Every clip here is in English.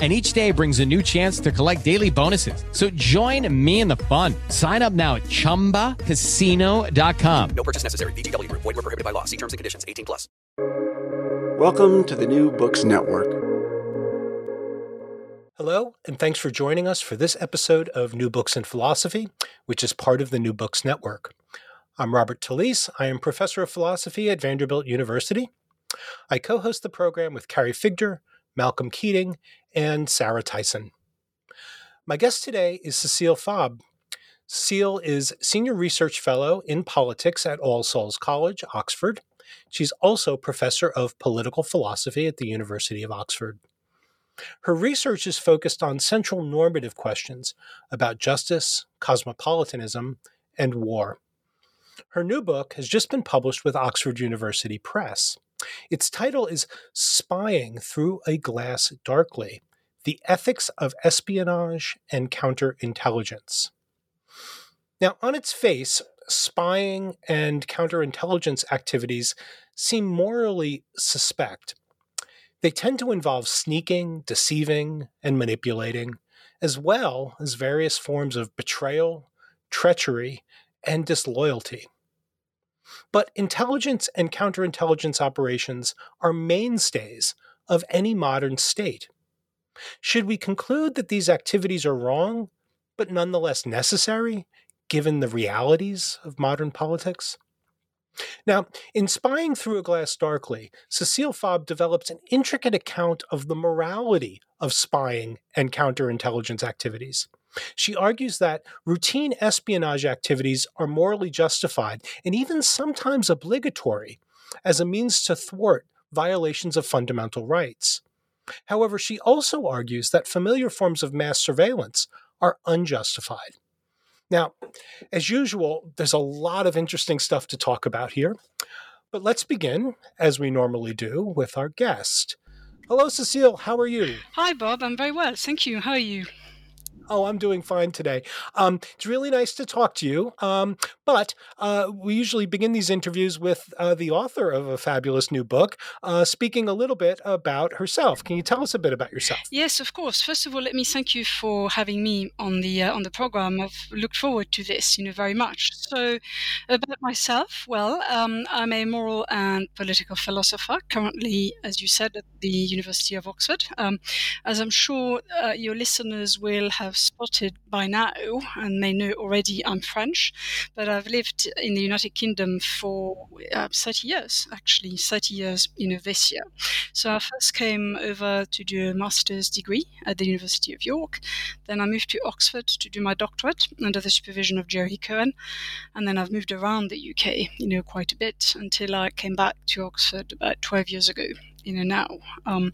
and each day brings a new chance to collect daily bonuses. So join me in the fun. Sign up now at ChumbaCasino.com. No purchase necessary. VGW Group. Void were prohibited by law. See terms and conditions. 18 plus. Welcome to the New Books Network. Hello, and thanks for joining us for this episode of New Books in Philosophy, which is part of the New Books Network. I'm Robert Talisse. I am professor of philosophy at Vanderbilt University. I co host the program with Carrie Figdor, Malcolm Keating, and Sarah Tyson. My guest today is Cecile Fabre. Cecile is Senior Research Fellow in Politics at All Souls College, Oxford. She's also Professor of Political Philosophy at the University of Oxford. Her research is focused on central normative questions about justice, cosmopolitanism, and war. Her new book has just been published with Oxford University Press. Its title is Spying Through a Glass Darkly The Ethics of Espionage and Counterintelligence. Now, on its face, spying and counterintelligence activities seem morally suspect. They tend to involve sneaking, deceiving, and manipulating, as well as various forms of betrayal, treachery, and disloyalty. But intelligence and counterintelligence operations are mainstays of any modern state. Should we conclude that these activities are wrong, but nonetheless necessary, given the realities of modern politics? Now, in Spying Through a Glass Darkly, Cecile Fabre develops an intricate account of the morality of spying and counterintelligence activities. She argues that routine espionage activities are morally justified and even sometimes obligatory as a means to thwart violations of fundamental rights. However, she also argues that familiar forms of mass surveillance are unjustified. Now, as usual, there's a lot of interesting stuff to talk about here, but let's begin, as we normally do, with our guest. Hello, Cecile. How are you? Hi, Bob. I'm very well. Thank you. How are you? Oh, I'm doing fine today. Um, it's really nice to talk to you. Um, but uh, we usually begin these interviews with uh, the author of a fabulous new book uh, speaking a little bit about herself. Can you tell us a bit about yourself? Yes, of course. First of all, let me thank you for having me on the uh, on the program. I've looked forward to this, you know, very much. So, about myself, well, um, I'm a moral and political philosopher. Currently, as you said, at the University of Oxford. Um, as I'm sure uh, your listeners will have spotted by now and may know already I'm French, but I've lived in the United Kingdom for uh, 30 years, actually, 30 years, in this year. So I first came over to do a master's degree at the University of York. Then I moved to Oxford to do my doctorate under the supervision of Jerry Cohen. And then I've moved around the UK, you know, quite a bit until I came back to Oxford about 12 years ago you know now. Um,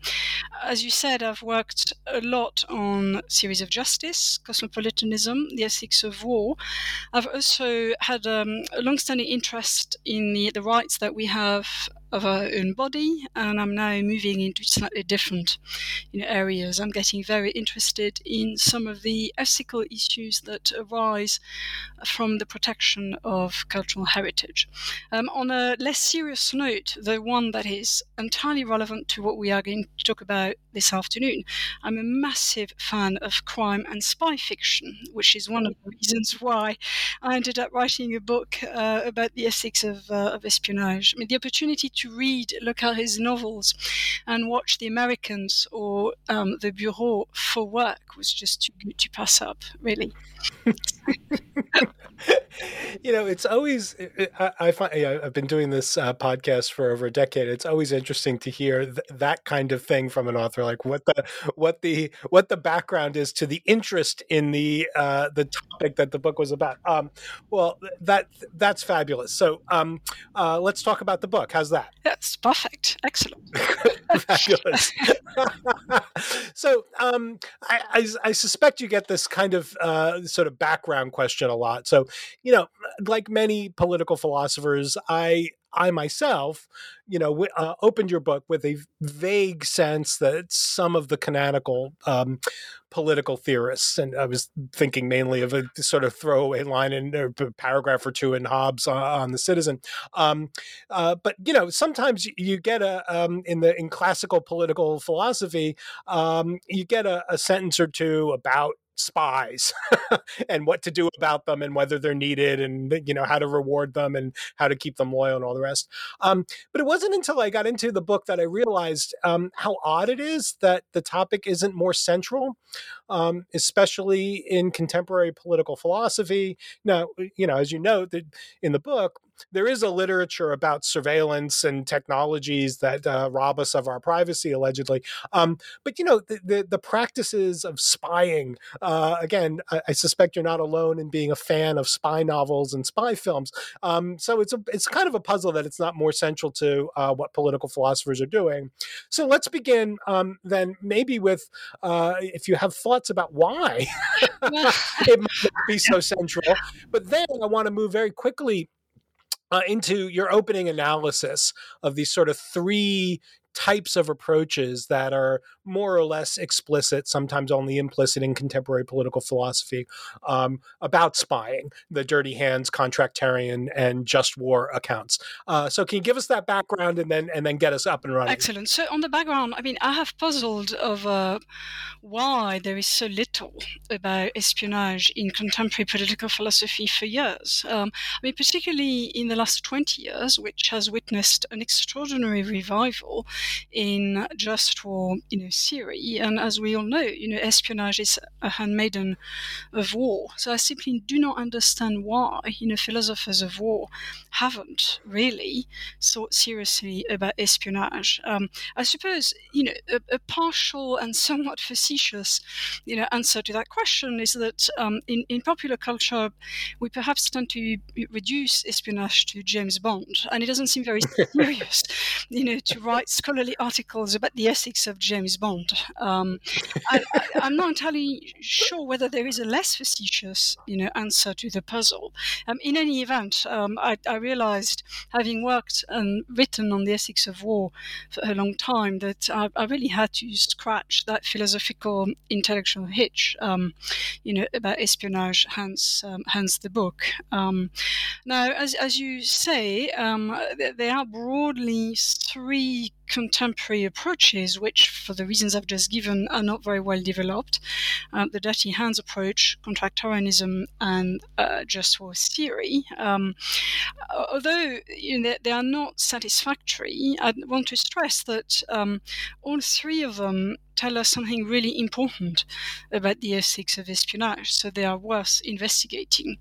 as you said, I've worked a lot on series of justice, cosmopolitanism, the ethics of war. I've also had um, a long-standing interest in the, the rights that we have of our own body, and I'm now moving into slightly different you know, areas. I'm getting very interested in some of the ethical issues that arise from the protection of cultural heritage. Um, on a less serious note, the one that is entirely relevant to what we are going to talk about this afternoon, I'm a massive fan of crime and spy fiction, which is one of the reasons why I ended up writing a book uh, about the ethics of, uh, of espionage. I mean, the opportunity to read Le Carré's novels and watch The Americans or um, The Bureau for work was just too good to pass up, really. you know, it's always I, I find I've been doing this uh, podcast for over a decade. It's always interesting to hear th- that kind of thing from an author, like what the what the what the background is to the interest in the uh, the topic that the book was about. Um, well, that that's fabulous. So um, uh, let's talk about the book. How's that? That's perfect. Excellent. fabulous. so um, I, I, I, suspect you get this kind of uh, sort of background question a lot. So you know, like many political philosophers, I I myself, you know, uh, opened your book with a vague sense that some of the canonical um, political theorists, and I was thinking mainly of a sort of throwaway line in a paragraph or two in Hobbes on, on the Citizen. Um, uh, but you know, sometimes you get a um, in the in classical political philosophy, um, you get a, a sentence or two about spies and what to do about them and whether they're needed and you know how to reward them and how to keep them loyal and all the rest. Um, but it wasn't until i got into the book that i realized um, how odd it is that the topic isn't more central um, especially in contemporary political philosophy. Now you know as you note that in the book there is a literature about surveillance and technologies that uh, rob us of our privacy, allegedly. Um, but you know, the, the, the practices of spying. Uh, again, I, I, suspect you're not alone in being a fan of spy novels and spy films. Um, so it's a it's kind of a puzzle that it's not more central to uh, what political philosophers are doing. So let's begin um, then, maybe with uh, if you have thoughts about why it might be so central. But then I want to move very quickly uh, into your opening analysis of these sort of three types of approaches that are more or less explicit, sometimes only implicit in contemporary political philosophy um, about spying, the dirty hands, contractarian, and just war accounts. Uh, so, can you give us that background and then and then get us up and running? Excellent. So, on the background, I mean, I have puzzled over why there is so little about espionage in contemporary political philosophy for years. Um, I mean, particularly in the last 20 years, which has witnessed an extraordinary revival in just war, you know, theory. And as we all know, you know, espionage is a handmaiden of war. So I simply do not understand why, you know, philosophers of war haven't really thought seriously about espionage. Um, I suppose, you know, a, a, partial and somewhat facetious, you know, answer to that question is that um, in, in popular culture, we perhaps tend to reduce espionage to James Bond, and it doesn't seem very serious, you know, to write scholarly scholarly articles about the ethics of James Bond. Um, I, am not entirely sure whether there is a less facetious, you know, answer to the puzzle. Um, in any event, um, I, I, realized, having worked and written on the ethics of war for a long time, that I, I really had to scratch that philosophical intellectual hitch, um, you know, about espionage. Hence, um, hence the book. Now, as as you say, there are broadly three contemporary approaches, which, for the reasons I've just given, are not very well developed. Uh, the dirty hands approach, contractarianism, and uh, just war theory. Um, although you know, they are not satisfactory, I want to stress that um, all three of them tell us something really important about the ethics of espionage. So they are worth investigating,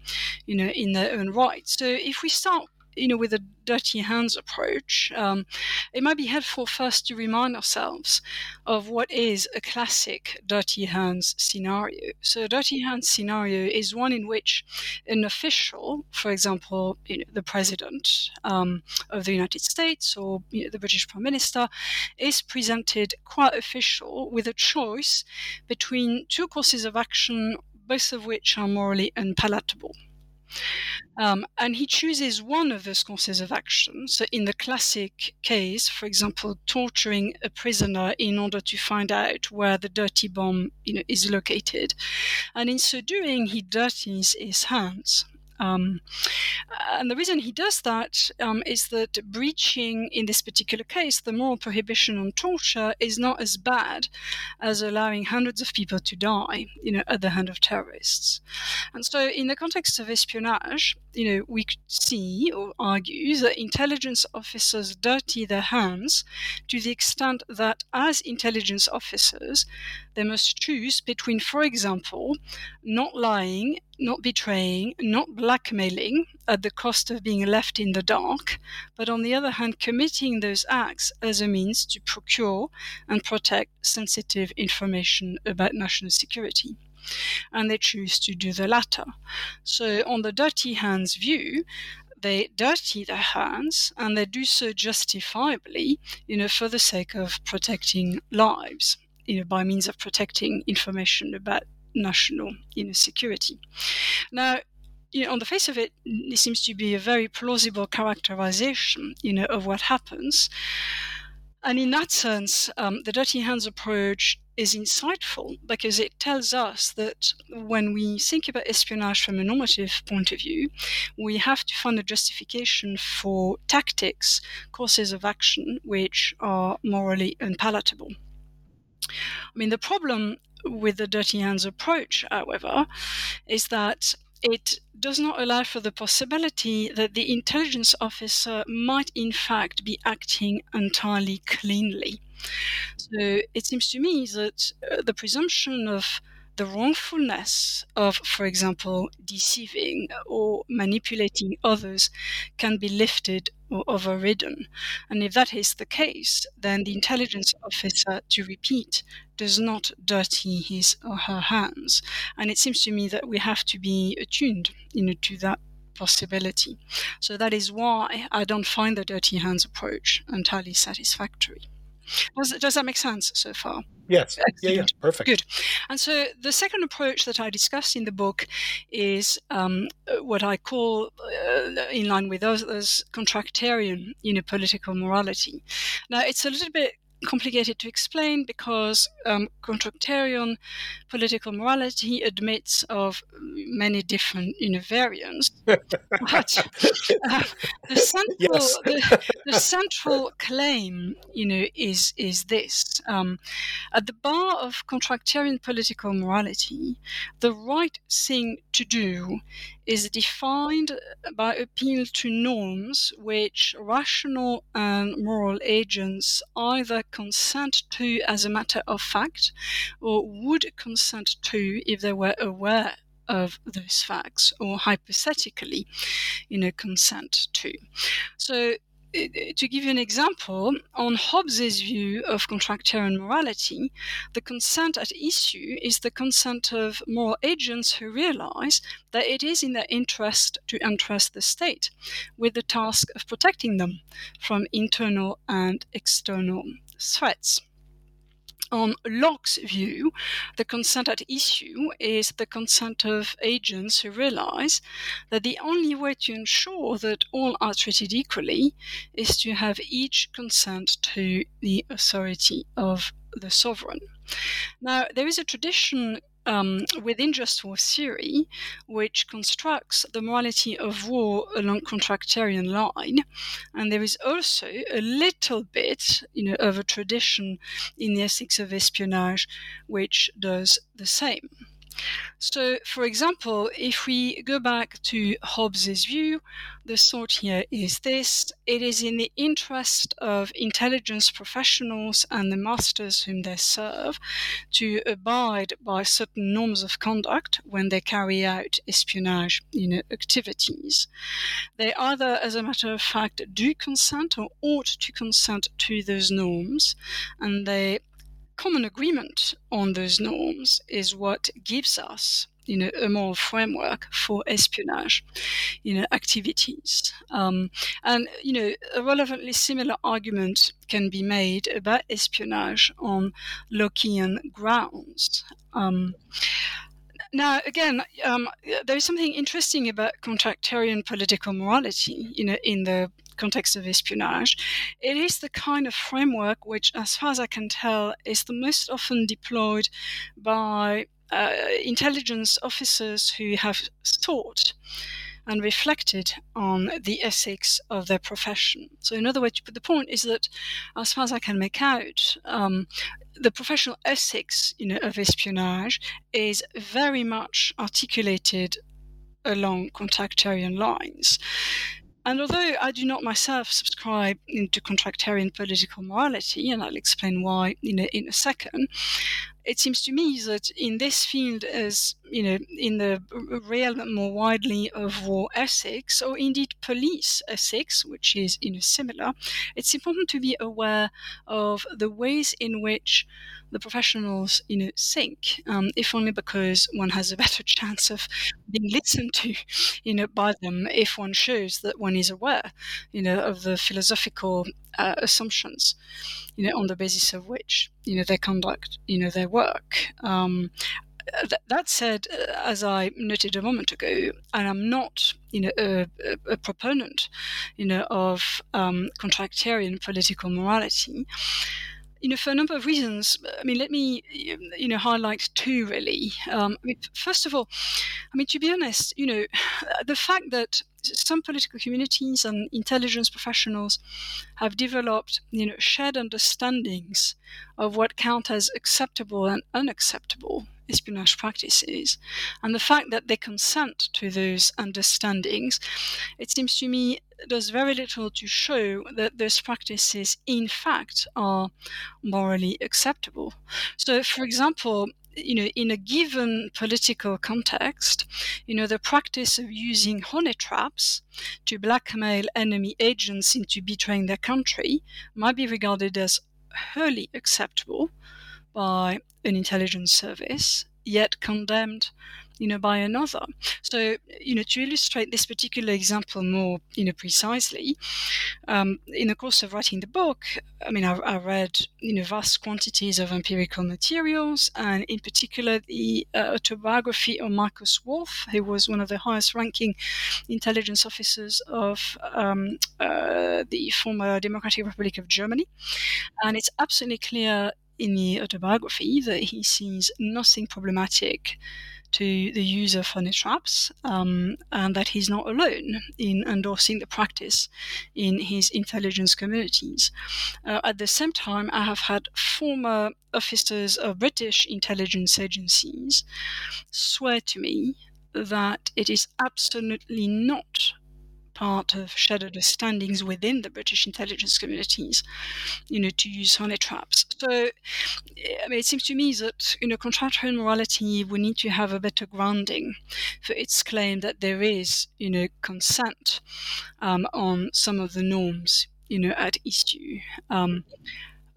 you know, in their own right. So if we start you know, with a dirty hands approach, um, it might be helpful first to remind ourselves of what is a classic dirty hands scenario. So, a dirty hands scenario is one in which an official, for example, you know, the president um, of the United States or you know, the British Prime Minister, is presented quite official with a choice between two courses of action, both of which are morally unpalatable. Um, and he chooses one of those courses of action. So, in the classic case, for example, torturing a prisoner in order to find out where the dirty bomb you know, is located. And in so doing, he dirties his hands. Um, and the reason he does that um, is that breaching, in this particular case, the moral prohibition on torture is not as bad as allowing hundreds of people to die, you know, at the hand of terrorists. And so, in the context of espionage, you know, we see or argue that intelligence officers dirty their hands to the extent that, as intelligence officers, they must choose between, for example, not lying, not betraying, not blackmailing at the cost of being left in the dark, but on the other hand, committing those acts as a means to procure and protect sensitive information about national security and they choose to do the latter. So, on the dirty hands view, they dirty their hands and they do so justifiably, you know, for the sake of protecting lives, you know, by means of protecting information about national you know, security. Now, you know, on the face of it, this seems to be a very plausible characterization, you know, of what happens. And in that sense, um, the dirty hands approach is insightful because it tells us that when we think about espionage from a normative point of view, we have to find a justification for tactics, courses of action, which are morally unpalatable. I mean, the problem with the dirty hands approach, however, is that it does not allow for the possibility that the intelligence officer might, in fact, be acting entirely cleanly. So it seems to me that uh, the presumption of the wrongfulness of, for example, deceiving or manipulating others can be lifted or overridden. And if that is the case, then the intelligence officer, to repeat, does not dirty his or her hands. And it seems to me that we have to be attuned you know, to that possibility. So that is why I don't find the dirty hands approach entirely satisfactory. Does, does that make sense so far? Yes. Yeah, yeah. Perfect. Good. And so the second approach that I discussed in the book is um, what I call, uh, in line with others, contractarian, you know, political morality. Now, it's a little bit complicated to explain because um, contractarian political morality admits of many different you know, variants. but uh, the, central, yes. the, the, central claim you know, is, is this. Um, at the bar of contractarian political morality, the right thing to do is defined by appeal to norms which rational and moral agents either consent to as a matter of fact or would consent to if they were aware of those facts or hypothetically you know consent to. So Uh, to give you an example, on Hobbes's view of contractarian morality, the consent at issue is the consent of moral agents who realize that it is in their interest to entrust the state with the task of protecting them from internal and external threats on Locke's view, the consent at issue is the consent of agents who realize that the only way to ensure that all are treated equally is to have each consent to the authority of the sovereign. Now, there is a tradition um, within just war theory, which constructs the morality of war along contractarian line. And there is also a little bit, you know, of a tradition in the ethics of espionage, which does the same. So, for example, if we go back to Hobbes's view, the thought here is this it is in the interest of intelligence professionals and the masters whom they serve to abide by certain norms of conduct when they carry out espionage you know, activities. They either, as a matter of fact, do consent or ought to consent to those norms, and they common agreement on those norms is what gives us you know, a moral framework for espionage, you know, activities. Um, and, you know, a relevantly similar argument can be made about espionage on Lockean grounds. Um, now, again, um, there is something interesting about contractarian political morality, you know, in the context of espionage. It is the kind of framework which, as far as I can tell, is the most often deployed by uh, intelligence officers who have thought and reflected on the ethics of their profession. So, another way to put the point is that, as far as I can make out, um, the professional ethics, you know, of espionage is very much articulated along contractarian lines. And although I do not myself subscribe to contractarian political morality, and I'll explain why in a, in a second, it seems to me that in this field, as you know, in the realm more widely of war ethics, or indeed police ethics, which is you know similar, it's important to be aware of the ways in which the professionals, you know, think, um, if only because one has a better chance of being listened to, you know, by them if one shows that one is aware, you know, of the philosophical uh, assumptions, you know, on the basis of which, you know, they conduct, you know, their work. Um, that said, uh, as I noted a moment ago, and I'm not, you know, a, a proponent, you know, of um, contractarian political morality you know, for a number of reasons. I mean, let me, you know, highlight two really. Um, I mean, first of all, I mean, to be honest, you know, the fact that some political communities and intelligence professionals have developed, you know, shared understandings of what count as acceptable and unacceptable espionage practices, and the fact that they consent to those understandings, it seems to me does very little to show that those practices, in fact, are morally acceptable. So, for example, you know, in a given political context, you know, the practice of using honey traps to blackmail enemy agents into betraying their country might be regarded as wholly acceptable by an intelligence service, yet condemned you know, by another. So, you know, to illustrate this particular example more, you know, precisely, um, in the course of writing the book, I mean, I, I, read, you know, vast quantities of empirical materials, and in particular the uh, autobiography of Markus Wolf, who was one of the highest-ranking intelligence officers of um, uh, the former Democratic Republic of Germany, and it's absolutely clear in the autobiography that he sees nothing problematic to the use of honey traps um, and that he's not alone in endorsing the practice in his intelligence communities. Uh, at the same time, I have had former officers of British intelligence agencies swear to me that it is absolutely not part of shared understandings within the British intelligence communities, you know, to use honey traps. So, I mean, it seems to me that, you know, contractual morality would need to have a better grounding for its claim that there is, you know, consent um, on some of the norms, you know, at issue. Um,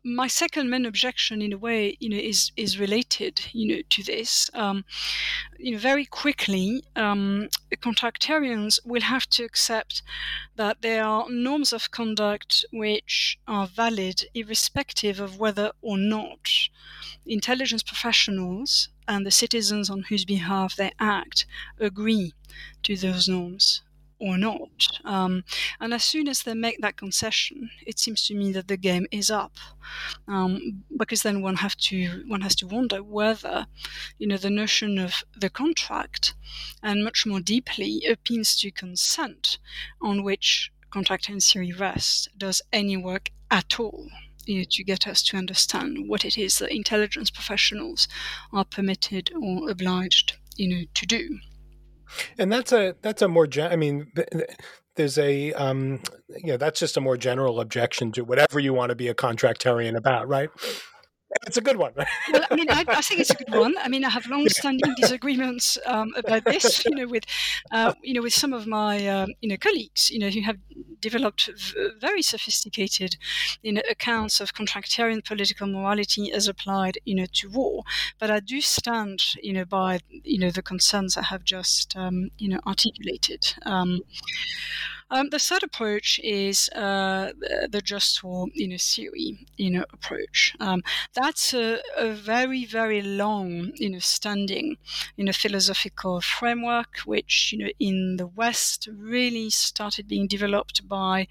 my second main objection, in a way, you know, is is related, you know, to this. Um, you know, very quickly, um, contractarians will have to accept that there are norms of conduct which are valid, irrespective of whether or not intelligence professionals and the citizens on whose behalf they act agree to those norms or not. Um, and as soon as they make that concession, it seems to me that the game is up, um, because then one have to one has to wonder whether, you know, the notion of the contract, and much more deeply appeals to consent, on which contractarian theory rests, does any work at all. You know, to get us to understand what it is that intelligence professionals are permitted or obliged, you know, to do. And that's a that's a more gen- I mean there's a um you know that's just a more general objection to whatever you want to be a contractarian about, right? It's a good one. well, I mean, I, I, think it's a good one. I mean, I have long-standing disagreements um, about this, you know, with, uh, you know, with some of my, um, you know, colleagues, you know, who have developed v- very sophisticated, you know, accounts of contractarian political morality as applied, you know, to war. But I do stand, you know, by, you know, the concerns I have just, um, you know, articulated. Um, the third approach is uh, the, the, just war, you know, theory, you know, approach. Um, that's a, a, very, very long, you know, standing, you know, philosophical framework, which, you know, in the West really started being developed by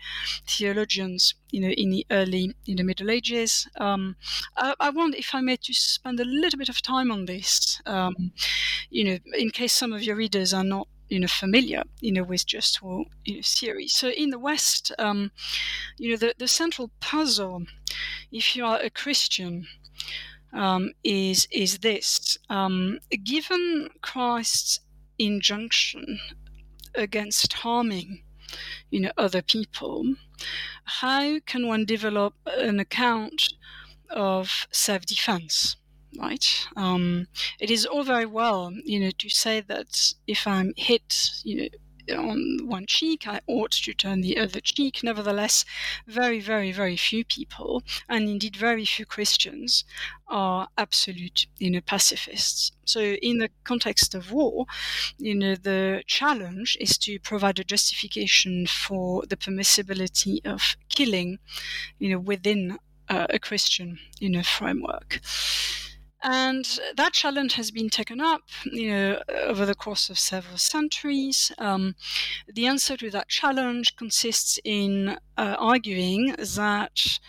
theologians, you know, in the early, in the Middle Ages. Um, I, I, want, if I may, to spend a little bit of time on this, um, you know, in case some of your readers are not you know familiar you know with just war you know, theory so in the west um, you know the, the central puzzle if you are a christian um, is is this. Um, given christ's injunction against harming you know other people how can one develop an account of self-defense right? Um, it is all very well, you know, to say that if I'm hit, you know, on one cheek, I ought to turn the other cheek. Nevertheless, very, very, very few people, and indeed very few Christians, are absolute, you know, pacifists. So, in the context of war, you know, the challenge is to provide a justification for the permissibility of killing, you know, within uh, a Christian, you know, framework. And that challenge has been taken up, you know, over the course of several centuries. Um, the answer to that challenge consists in uh, arguing that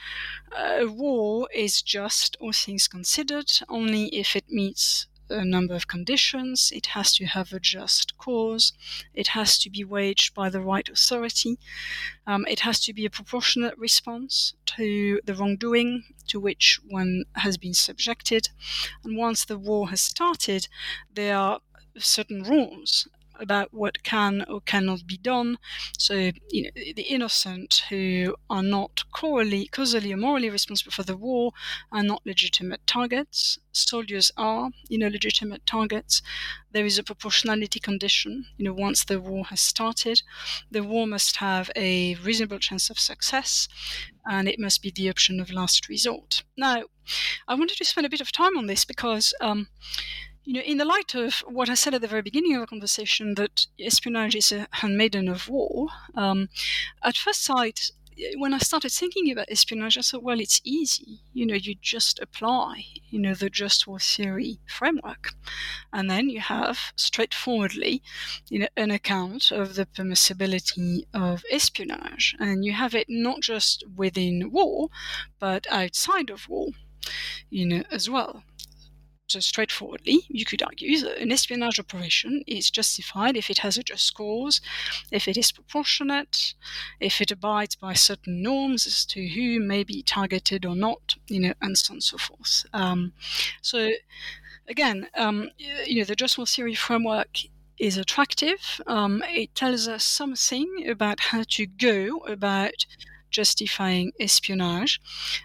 uh, war is just, all things considered, only if it meets a number of conditions. It has to have a just cause. It has to be waged by the right authority. Um, it has to be a proportionate response to the wrongdoing to which one has been subjected. And once the war has started, there are certain rules about what can or cannot be done. So, you know, the innocent who are not causally, causally or morally responsible for the war are not legitimate targets. Soldiers are, you know, legitimate targets. There is a proportionality condition. You know, once the war has started, the war must have a reasonable chance of success, and it must be the option of last resort. Now, I wanted to spend a bit of time on this because. Um, you know, in the light of what I said at the very beginning of the conversation, that espionage is a handmaiden of war, um, at first sight, when I started thinking about espionage, I thought, well, it's easy. You know, you just apply, you know, the just war theory framework. And then you have straightforwardly, you know, an account of the permissibility of espionage. And you have it not just within war, but outside of war, you know, as well. So, straightforwardly, you could argue that an espionage operation is justified if it has a just cause, if it is proportionate, if it abides by certain norms as to who may be targeted or not, you know, and so on and so forth. Um, so, again, um, you know, the just war theory framework is attractive. Um, it tells us something about how to go about justifying espionage.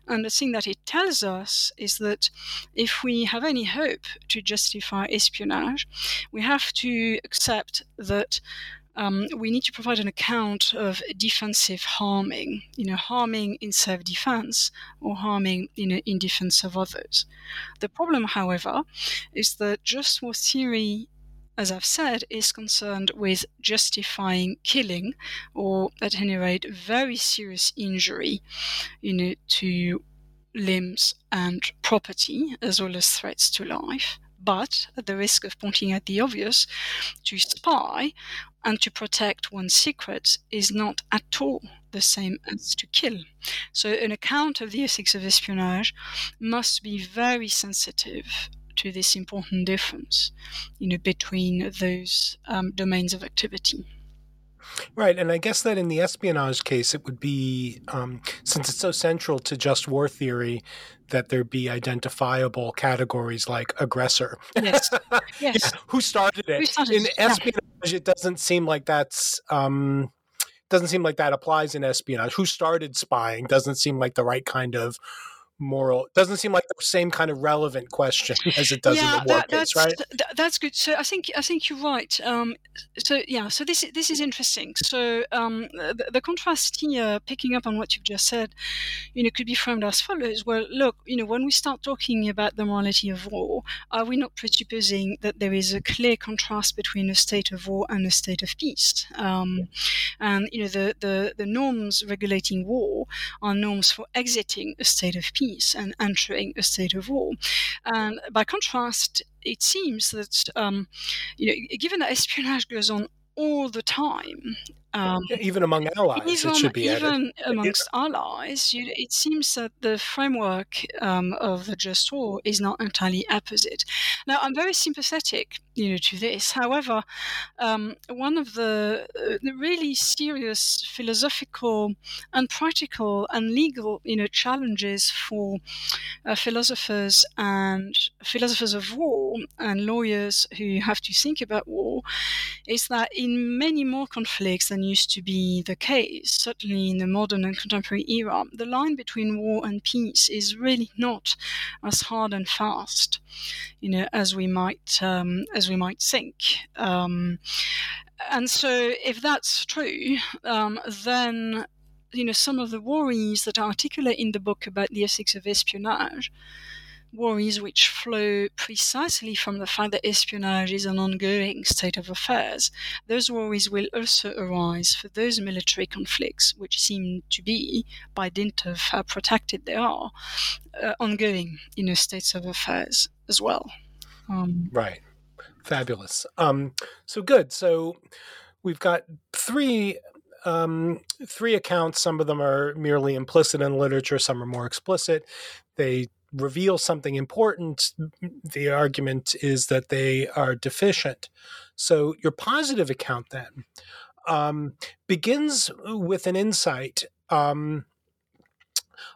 And the thing that it tells us is that if we have any hope to justify espionage, we have to accept that um, we need to provide an account of defensive harming, you know, harming in self-defense or harming you know, in defense of others. The problem, however, is that just war theory as I've said, is concerned with justifying killing or, at any rate, very serious injury, you know, to limbs and property, as well as threats to life. But at the risk of pointing at the obvious, to spy and to protect one's secrets is not at all the same as to kill. So, an account of the ethics of espionage must be very sensitive to this important difference, you know, between those um, domains of activity. Right, and I guess that in the espionage case, it would be um, since it's so central to just war theory that there be identifiable categories like aggressor. Yes, yes. yeah, who started it? Who started in espionage, yeah. it doesn't seem like that's. Um, doesn't seem like that applies in espionage. Who started spying doesn't seem like the right kind of moral doesn't seem like the same kind of relevant question as it does yeah, in the war that, case, that's, right? th- that's good. So I think I think you're right. Um, so yeah, so this this is interesting. So um, the, the, contrast here, picking up on what you've just said, you know, could be framed as follows. Well, look, you know, when we start talking about the morality of war, are we not presupposing that there is a clear contrast between a state of war and a state of peace? Um, and you know, the, the the norms regulating war are norms for exiting a state of peace and entering a state of war. And by contrast, it seems that um, you know, given that espionage goes on all the time. Um, even among allies, even, it should be even amongst allies. You, it seems that the framework um, of the just war is not entirely opposite. Now, I'm very sympathetic, you know, to this. However, um, one of the, uh, the, really serious philosophical and practical and legal, you know, challenges for uh, philosophers and philosophers of war and lawyers who have to think about war is that in many more conflicts than used to be the case, certainly in the modern and contemporary era, the line between war and peace is really not as hard and fast, you know, as we might um, as we might think. Um, and so, if that's true, um, then you know some of the worries that I articulate in the book about the ethics of espionage worries which flow precisely from the fact that espionage is an ongoing state of affairs. Those worries will also arise for those military conflicts which seem to be, by dint of how protected they are, uh, ongoing in a state of affairs as well. Um, right. Fabulous. Um, so good. So we've got three um, three accounts. Some of them are merely implicit in literature. Some are more explicit. They reveal something important, the argument is that they are deficient. So your positive account then um, begins with an insight. Um,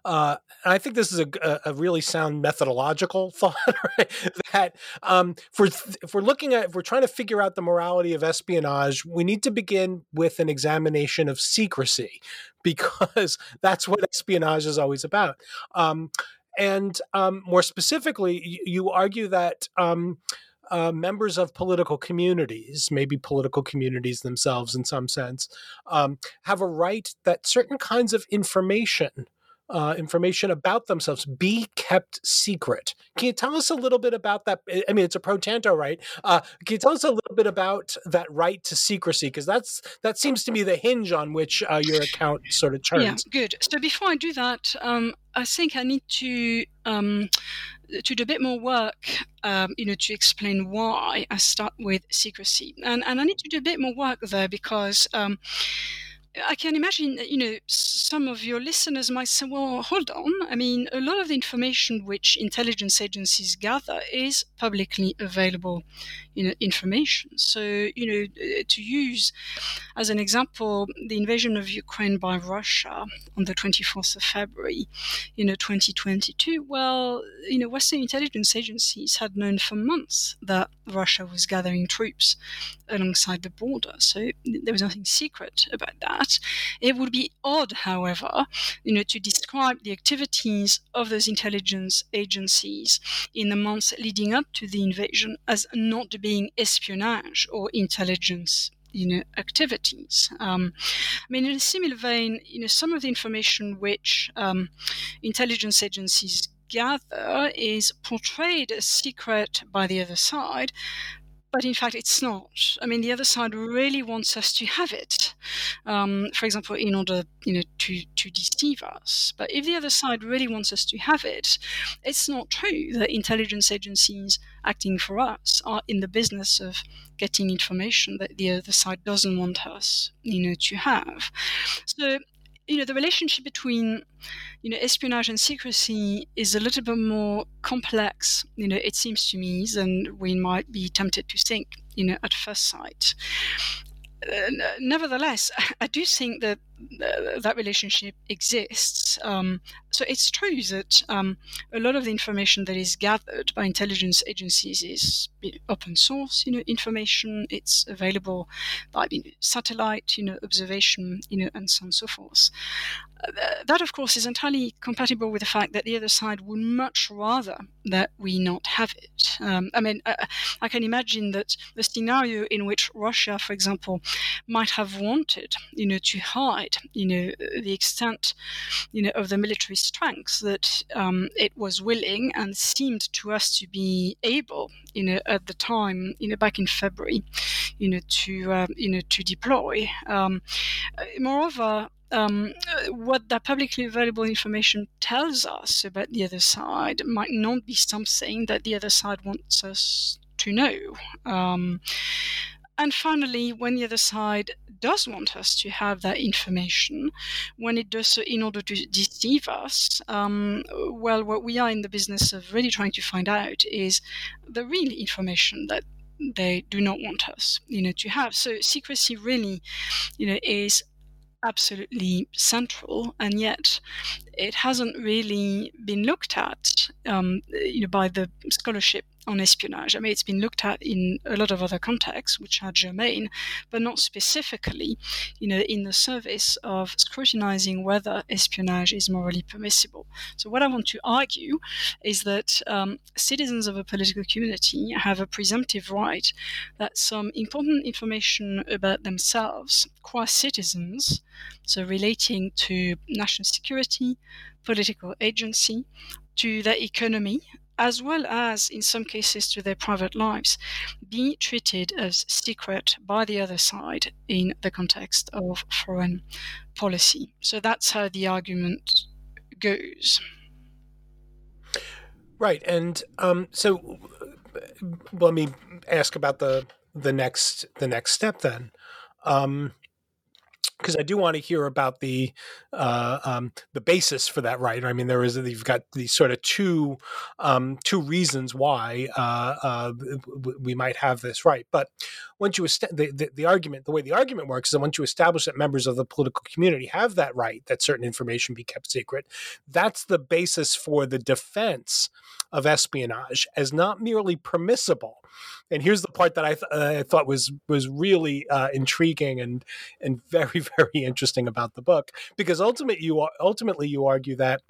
uh, I think this is a, a, really sound methodological thought. Right? that um, for if we're looking at if we're trying to figure out the morality of espionage, we need to begin with an examination of secrecy, because that's what espionage is always about. Um, and um, more specifically, you, argue that um, uh, members of political communities, maybe political communities themselves in some sense, um, have a right that certain kinds of information uh, information about themselves be kept secret. Can you tell us a little bit about that? I mean, it's a pro tanto right. Uh, can you tell us a little bit about that right to secrecy? Because that's that seems to be the hinge on which uh, your account sort of turns. Yeah, good. So before I do that, um, I think I need to. Um, to do a bit more work, um, you know, to explain why I start with secrecy, and and I need to do a bit more work there because um, I can imagine that, you know, some of your listeners might say, well, hold on. I mean, a lot of the information which intelligence agencies gather is publicly available you know, information. So, you know, uh, to use as an example, the invasion of Ukraine by Russia on the 24th of February, you know, 2022, well, you know, Western intelligence agencies had known for months that Russia was gathering troops alongside the border. So there was nothing secret about that. It would be odd, however, you know, to describe the activities of those intelligence agencies in the months leading up to the invasion as not being espionage or intelligence you know activities. Um, I mean, in a similar vein, you know, some of the information which um, intelligence agencies gather is portrayed as secret by the other side, but in fact it's not. I mean, the other side really wants us to have it, um, for example, in order you know to to deceive us. But if the other side really wants us to have it, it's not true that intelligence agencies acting for us are in the business of getting information that the other side doesn't want us, you know, to have. So you know the relationship between you know espionage and secrecy is a little bit more complex you know it seems to me than we might be tempted to think you know at first sight nevertheless, I do think that uh, that relationship exists. Um, so it's true that um, a lot of the information that is gathered by intelligence agencies is open source, you know, information. It's available by you know, satellite, you know, observation, you know, and so on and so forth. That, of course, is entirely compatible with the fact that the other side would much rather that we not have it. Um, I mean, I, I, can imagine that the scenario in which Russia, for example, might have wanted, you know, to hide, you know, the extent, you know, of the military strength that um, it was willing and seemed to us to be able, you know, at the time, you know, back in February, you know, to, uh, you know, to deploy. Um, moreover, um, what that publicly available information tells us about the other side might not be something that the other side wants us to know. Um, and finally, when the other side does want us to have that information, when it does so in order to deceive us, um, well, what we are in the business of really trying to find out is the real information that they do not want us, you know, to have. So secrecy really, you know, is absolutely central, and yet it hasn't really been looked at um, you know, by the scholarship on espionage. I mean, it's been looked at in a lot of other contexts, which are germane, but not specifically, you know, in the service of scrutinizing whether espionage is morally permissible. So, what I want to argue is that um, citizens of a political community have a presumptive right that some important information about themselves, qua citizens, so relating to national security, political agency, to their economy, as well as, in some cases, to their private lives, be treated as secret by the other side in the context of foreign policy. So that's how the argument goes. Right, and um, so let me ask about the the next the next step then. Um, because I do want to hear about the uh, um, the basis for that right. I mean, there is you've got these sort of two um, two reasons why uh, uh, we might have this right. But once you est- the, the, the argument, the way the argument works is that once you establish that members of the political community have that right, that certain information be kept secret, that's the basis for the defense of espionage as not merely permissible. And here's the part that I, th- I thought was was really uh, intriguing and and very very interesting about the book because ultimately you ultimately you argue that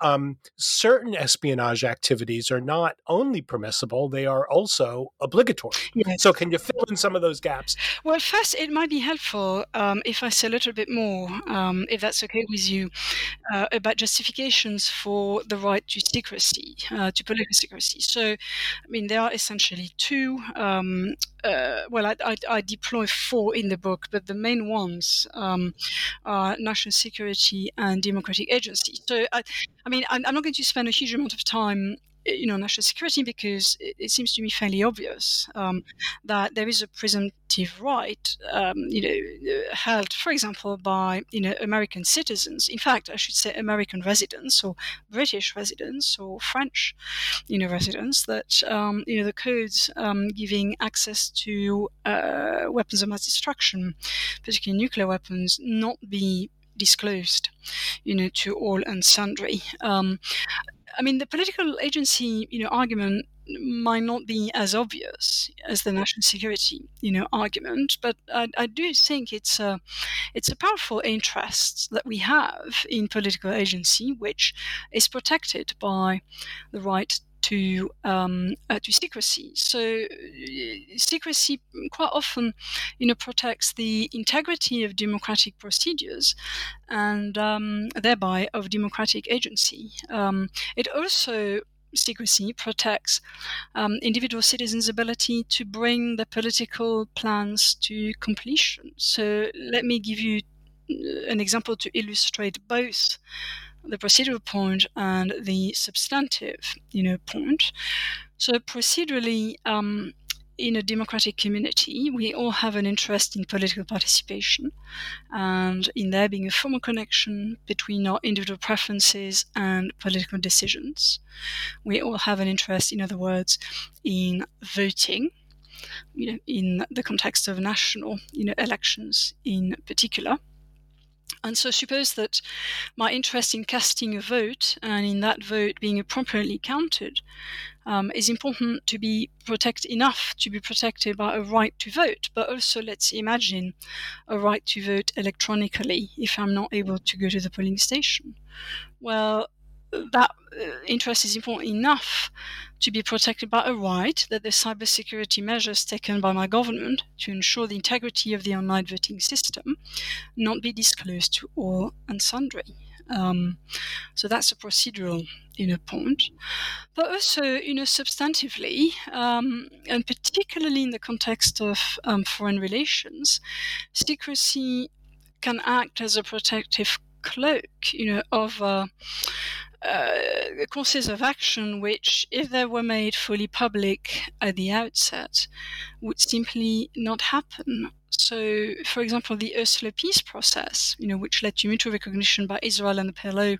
um, certain espionage activities are not only permissible, they are also obligatory. Yes. So, can you fill in some of those gaps? Well, first, it might be helpful um, if I say a little bit more, um, if that's okay with you, uh, about justifications for the right to secrecy, uh, to political secrecy. So, I mean, there are essentially two. Um, uh, well, I, I, I, deploy four in the book, but the main ones um, are national security and democratic agency. So, I, I mean, I'm, I'm not going to spend a huge amount of time you know national security because it, it seems to me fairly obvious um, that there is a presumptive right um, you know held for example by you know American citizens. In fact I should say American residents or British residents or French you know residents that um, you know the codes um, giving access to uh, weapons of mass destruction particularly nuclear weapons not be disclosed, you know, to all and sundry. Um, I mean, the political agency, you know, argument might not be as obvious as the national security, you know, argument, but I, I, do think it's a it's a powerful interest that we have in political agency, which is protected by the right to um, uh, to secrecy. So uh, secrecy quite often, you know, protects the integrity of democratic procedures and um, thereby of democratic agency. Um, it also secrecy protects um, individual citizens' ability to bring their political plans to completion. So let me give you uh, an example to illustrate both the procedural point and the substantive, you know, point. So procedurally, um, in a democratic community, we all have an interest in political participation and in there being a formal connection between our individual preferences and political decisions. We all have an interest, in other words, in voting, you know, in the context of national, you know, elections in particular. And so suppose that my interest in casting a vote and in that vote being appropriately counted um, is important to be protected enough to be protected by a right to vote. But also, let's imagine a right to vote electronically if I'm not able to go to the polling station. Well, that uh, interest is important enough to be protected by a right that the cybersecurity measures taken by my government to ensure the integrity of the online voting system not be disclosed to all and sundry. Um, so that's a procedural you know, point. But also, you know, substantively, um, and particularly in the context of um, foreign relations, secrecy can act as a protective cloak, you know, of uh, uh, courses of action which, if they were made fully public at the outset, would simply not happen. So, for example, the Oslo peace process, you know, which led to mutual recognition by Israel and the PLO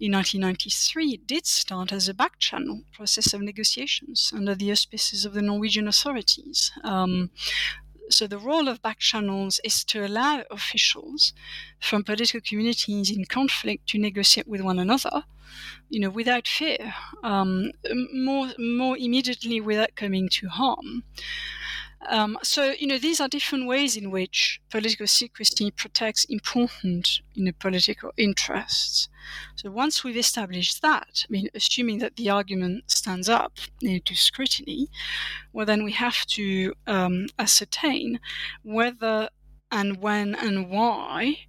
in 1993, did start as a back channel process of negotiations under the auspices of the Norwegian authorities. Um, so the role of back channels is to allow officials from political communities in conflict to negotiate with one another, you know, without fear, um, more more immediately without coming to harm. Um, so, you know, these are different ways in which political secrecy protects important, you know, political interests. So once we've established that, I mean, assuming that the argument stands up you know, to scrutiny, well, then we have to um, ascertain whether and when and why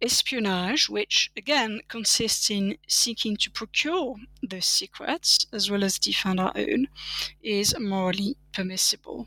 espionage, which again consists in seeking to procure those secrets as well as defend our own, is morally permissible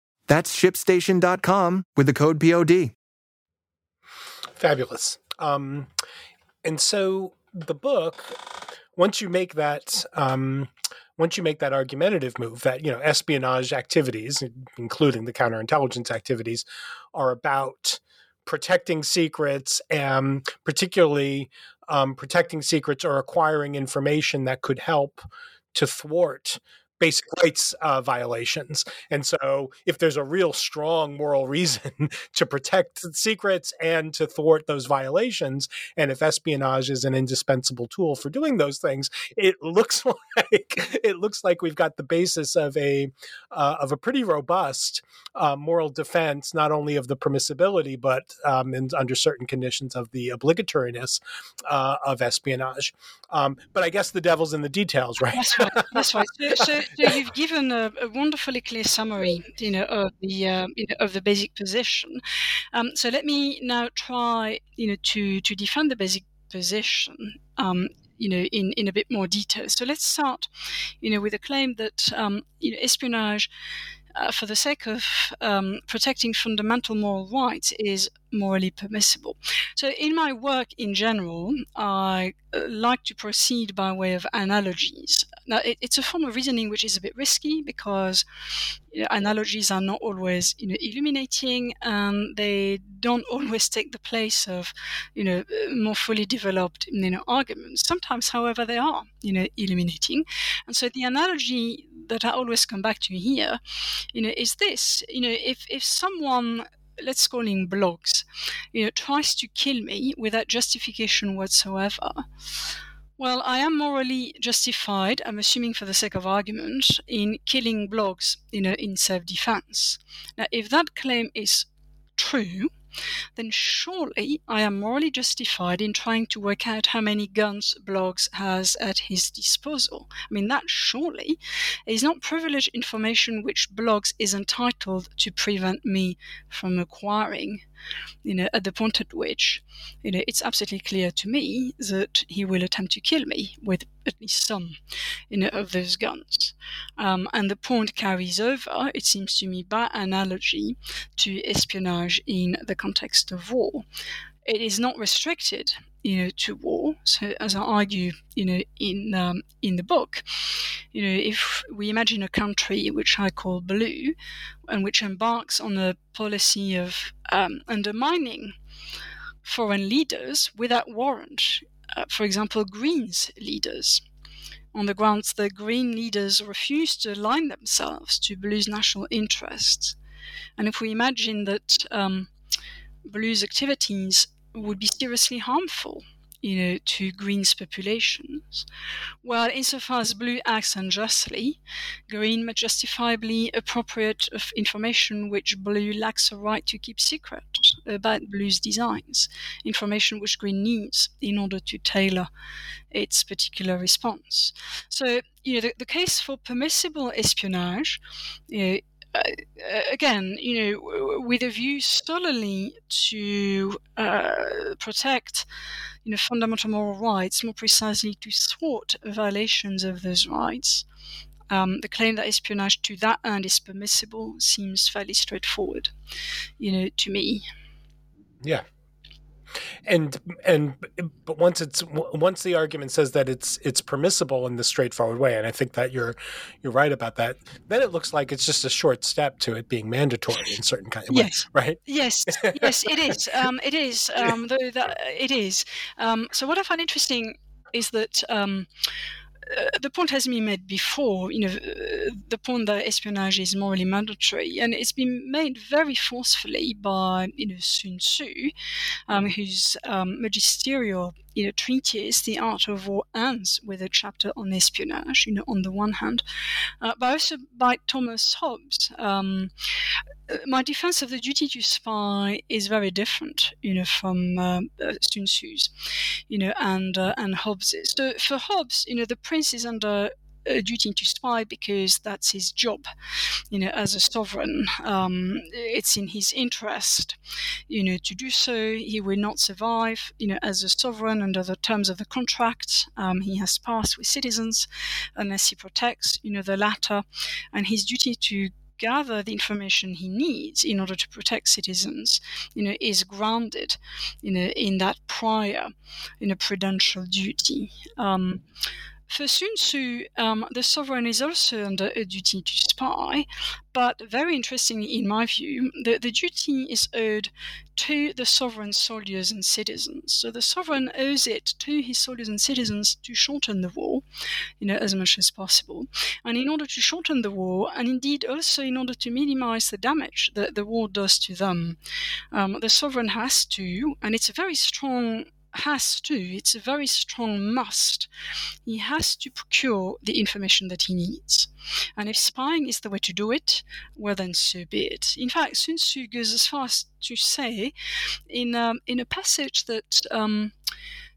That's shipstation.com with the code POD. Fabulous. Um, and so the book, once you make that, um, once you make that argumentative move, that you know espionage activities, including the counterintelligence activities, are about protecting secrets and particularly um, protecting secrets or acquiring information that could help to thwart basic rights uh, violations. And so, if there's a real strong moral reason to protect secrets and to thwart those violations, and if espionage is an indispensable tool for doing those things, it looks like it looks like we've got the basis of a uh, of a pretty robust uh, moral defense, not only of the permissibility, but um, and under certain conditions of the obligatoriness uh, of espionage. Um, but I guess the devil's in the details, right? That's right. That's right. So, so, so you've given a, a, wonderfully clear summary, you know, of the uh, you know, of the basic position. Um, so let me now try, you know, to to defend the basic position. Um, you know, in, in a bit more detail. So let's start, you know, with a claim that um, you know, espionage uh, for the sake of um, protecting fundamental moral rights is morally permissible. So, in my work in general, I uh, like to proceed by way of analogies. Now, it, it's a form of reasoning which is a bit risky because you know, analogies are not always you know, illuminating and they don't always take the place of you know more fully developed you know arguments. Sometimes, however, they are you know illuminating. And so, the analogy that I always come back to here, you know, is this. You know, if if someone let's call him Bloggs, you know, tries to kill me without justification whatsoever. Well, I am morally justified, I'm assuming for the sake of argument, in killing Bloggs in self defense. Now, if that claim is true, then surely I am morally justified in trying to work out how many guns Bloggs has at his disposal. I mean, that surely is not privileged information which Bloggs is entitled to prevent me from acquiring you know, at the point at which, you know, it's absolutely clear to me that he will attempt to kill me with at least some, you know, of those guns. Um, and the point carries over, it seems to me, by analogy to espionage in the context of war. It is not restricted you know, to war. So, as I argue, you know, in um, in the book, you know, if we imagine a country which I call blue, and which embarks on a policy of um, undermining foreign leaders without warrant, uh, for example, Greens leaders, on the grounds that Green leaders refuse to align themselves to Blue's national interests, and if we imagine that um, Blue's activities would be seriously harmful you know, to Green's populations. While insofar as Blue acts unjustly, Green may justifiably appropriate of information which Blue lacks a right to keep secret about Blue's designs, information which Green needs in order to tailor its particular response. So, you know, the, the case for permissible espionage you know, again, you know, with a view solely to uh, protect, you know, fundamental moral rights, more precisely to thwart violations of those rights. Um, the claim that espionage to that end is permissible seems fairly straightforward, you know, to me. Yeah, and and but once it's once the argument says that it's it's permissible in the straightforward way and i think that you're you're right about that then it looks like it's just a short step to it being mandatory in certain kind of yes. way right? Yes. Yes it is. Um, it is um, though that it is. Um, so what i find interesting is that um, the point has been made before, you know, uh, the point that espionage is morally mandatory, and it's been made very forcefully by, you know, Sun Tzu, um, whose um, magisterial you know, treatise, The Art of War, ends with a chapter on espionage, you know, on the one hand, uh, but also by Thomas Hobbes. Um, uh, my defense of the duty to spy is very different, you know, from uh, uh, Sun Tzu's, you know, and uh, and Hobbes's. So for Hobbes, you know, the prince is under a duty to spy because that's his job. You know, as a sovereign, um, it's in his interest, you know, to do so. He will not survive, you know, as a sovereign under the terms of the contract um, he has passed with citizens, unless he protects, you know, the latter, and his duty to gather the information he needs in order to protect citizens, you know, is grounded, you know, in that prior, in a prudential duty. Um, for Sun Tzu, um, the sovereign is also under a duty to spy, but very interestingly, in my view, the, the duty is owed to the sovereign soldiers and citizens. So the sovereign owes it to his soldiers and citizens to shorten the war, you know, as much as possible. And in order to shorten the war, and indeed also in order to minimize the damage that the war does to them, um, the sovereign has to, and it's a very strong has to, it's a very strong must. He has to procure the information that he needs. And if spying is the way to do it, well, then so be it. In fact, Sun Tzu goes as far as to say in, um, in a passage that um,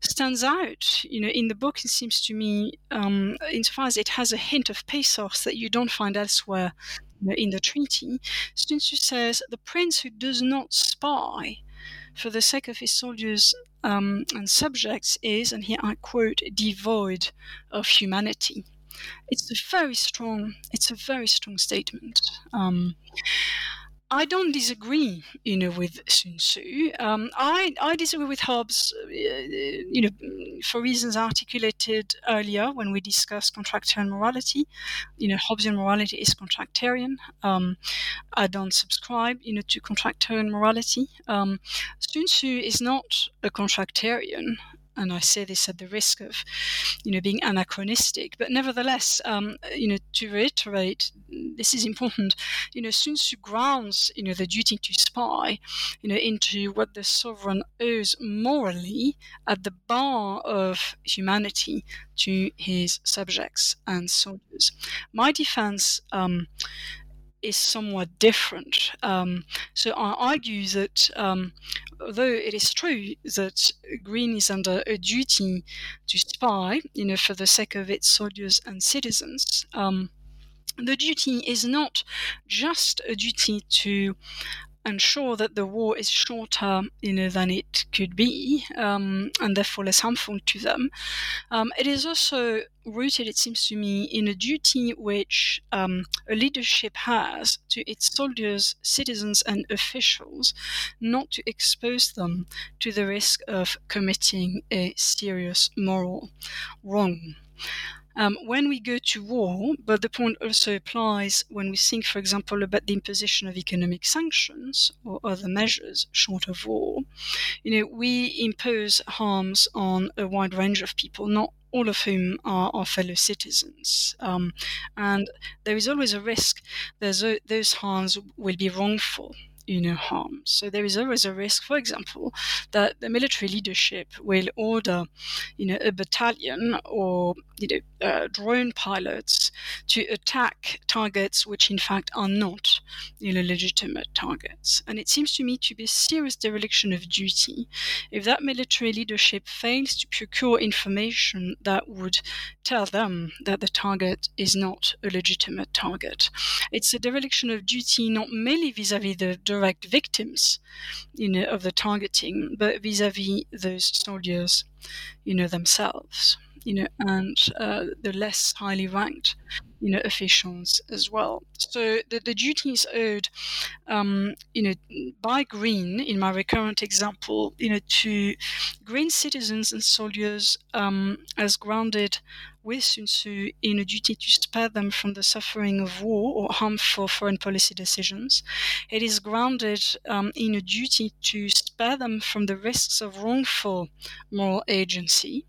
stands out, you know, in the book, it seems to me, um, insofar as it has a hint of pathos that you don't find elsewhere you know, in the treaty, Sun Tzu says, the prince who does not spy for the sake of his soldiers um, and subjects is, and here I quote, devoid of humanity. It's a very strong, it's a very strong statement. Um, I don't disagree, you know, with Sun Tzu. Um, I, I disagree with Hobbes, uh, you know, for reasons articulated earlier when we discussed contractarian morality. You know, Hobbesian morality is contractarian. Um, I don't subscribe, you know, to contractarian morality. Um, Sun Tzu is not a contractarian. And I say this at the risk of, you know, being anachronistic, but nevertheless, um, you know, to reiterate, this is important. You know, Sun Tzu grounds, you know, the duty to spy, you know, into what the sovereign owes morally at the bar of humanity to his subjects and soldiers. My defense. Um, is somewhat different. Um, so I argue that um, although it is true that Green is under a duty to spy, you know, for the sake of its soldiers and citizens, um, the duty is not just a duty to ensure that the war is shorter you know, than it could be um, and therefore less harmful to them. Um, it is also rooted, it seems to me, in a duty which um, a leadership has to its soldiers, citizens, and officials not to expose them to the risk of committing a serious moral wrong. Um, when we go to war, but the point also applies when we think, for example, about the imposition of economic sanctions or other measures short of war, you know, we impose harms on a wide range of people, not all of whom are our fellow citizens. Um, and there is always a risk that those harms will be wrongful know harm. So there is always a risk, for example, that the military leadership will order, you know, a battalion or you know uh, drone pilots to attack targets which in fact are not, you know, legitimate targets. And it seems to me to be a serious dereliction of duty if that military leadership fails to procure information that would tell them that the target is not a legitimate target. It's a dereliction of duty not merely vis-à-vis the direct victims, you know, of the targeting, but vis-a-vis those soldiers, you know, themselves, you know, and uh, the less highly ranked, you know, officials as well. So the, the duties owed, um, you know, by Green, in my recurrent example, you know, to Green citizens and soldiers um, as grounded with Sun Tzu in a duty to spare them from the suffering of war or harmful foreign policy decisions. It is grounded um, in a duty to spare them from the risks of wrongful moral agency.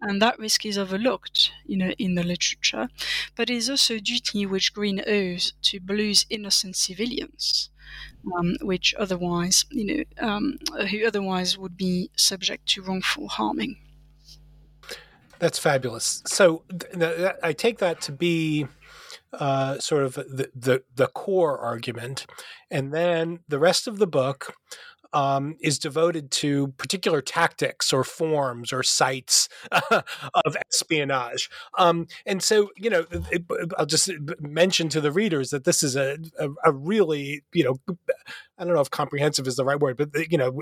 And that risk is overlooked, you know, in the literature. But it is also a duty which Green owes to Blue's innocent civilians. Um, which otherwise, you know, um, who otherwise would be subject to wrongful harming. That's fabulous. So th- th- I take that to be uh, sort of the, the, the core argument, and then the rest of the book um, is devoted to particular tactics or forms or sites of espionage. Um, and so, you know, it, I'll just mention to the readers that this is a, a, a, really, you know, I don't know if comprehensive is the right word, but you know,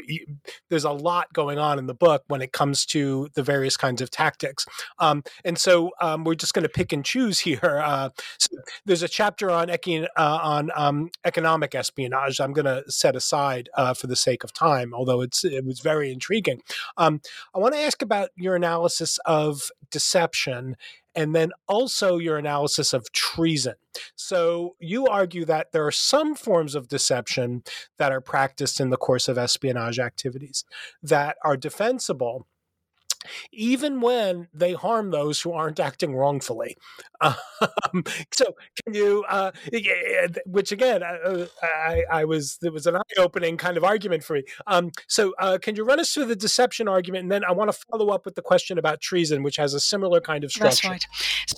there's a lot going on in the book when it comes to the various kinds of tactics. Um, and so um, we're just going to pick and choose here. Uh, so there's a chapter on uh, on um, economic espionage. I'm going to set aside uh, for the sake of time, although it's it was very intriguing. Um, I want to ask about your analysis of deception and then also your analysis of treason. So you argue that there are some forms of deception that are practiced in the course of espionage activities that are defensible even when they harm those who aren't acting wrongfully. Um, so, can you, uh, which again, uh, uh, I, I, was, it was an eye opening kind of argument for me. Um, so, uh, can you run us through the deception argument? And then I want to follow up with the question about treason, which has a similar kind of structure. That's right.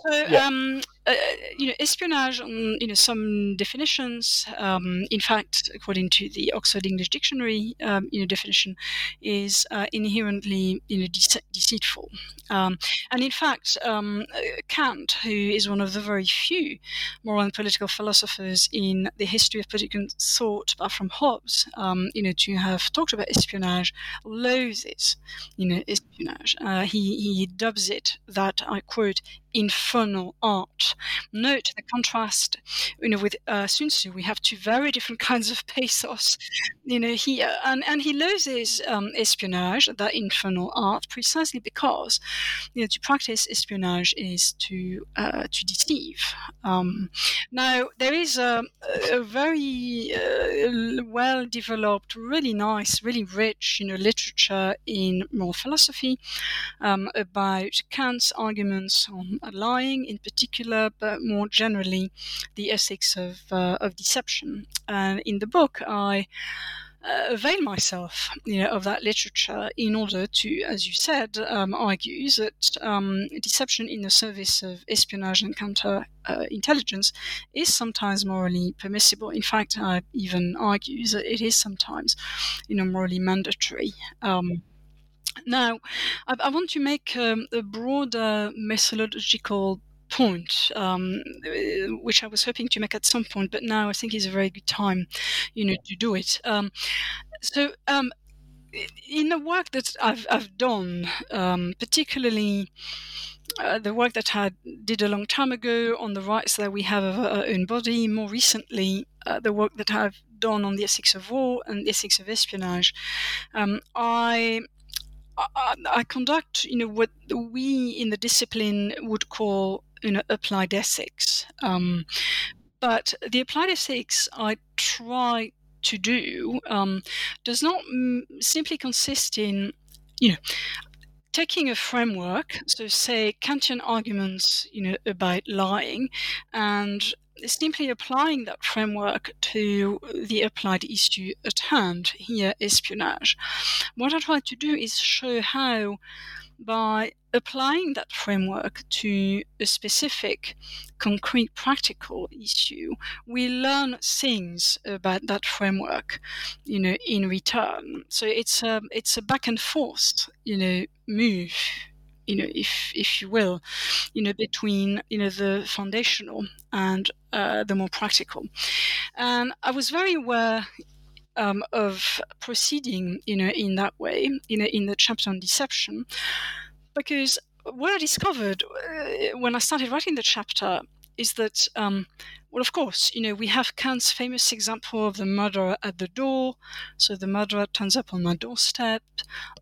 So, yeah. um, uh, you know, espionage, um, you know, some definitions, um, in fact, according to the Oxford English Dictionary, um, you know, definition is uh, inherently, you know, dece- deceitful. Um, and in fact, um, Kant, who is one of the very few moral and political philosophers in the history of political thought, apart from Hobbes, um, you know, to have talked about espionage, loathes, you know, espionage. Uh, he, he dubs it that, I quote, infernal art. Note the contrast, you know, with uh, Sun Tzu, we have two very different kinds of pathos. You know, he uh, and and he loses um, espionage, that infernal art, precisely because, you know, to practice espionage is to uh, to deceive. Um, Now, there is a, a very uh, well developed, really nice, really rich, you know, literature in moral philosophy um, about Kant's arguments on lying, in particular, but more generally, the ethics of uh, of deception. And in the book, I uh, avail myself you know, of that literature in order to, as you said, um, argue that um, deception in the service of espionage and counterintelligence uh, is sometimes morally permissible. In fact, I even argue that it is sometimes, you know, morally mandatory. Um, now, I, I, want to make um, a broader methodological point, um, which I was hoping to make at some point, but now I think is a very good time, you know, to do it. Um, so, um, in the work that I've, I've done, um, particularly uh, the work that I did a long time ago on the rights that we have of our own body, more recently, uh, the work that I've done on the ethics of war and the ethics of espionage, um, I I, I, conduct, you know, what we in the discipline would call you know, applied ethics. Um, but the applied ethics I try to do um, does not m- simply consist in, you know, taking a framework, so say Kantian arguments, you know, about lying, and simply applying that framework to the applied issue at hand, here espionage. What I try to do is show how by applying that framework to a specific, concrete, practical issue, we learn things about that framework, you know, in return. So it's a it's a back and forth, you know, move you know, if if you will, you know, between you know the foundational and uh, the more practical. And I was very aware um, of proceeding, you know, in that way, you know, in the chapter on deception, because what I discovered uh, when I started writing the chapter is that, um, well, of course, you know, we have Kant's famous example of the murderer at the door. So the murderer turns up on my doorstep,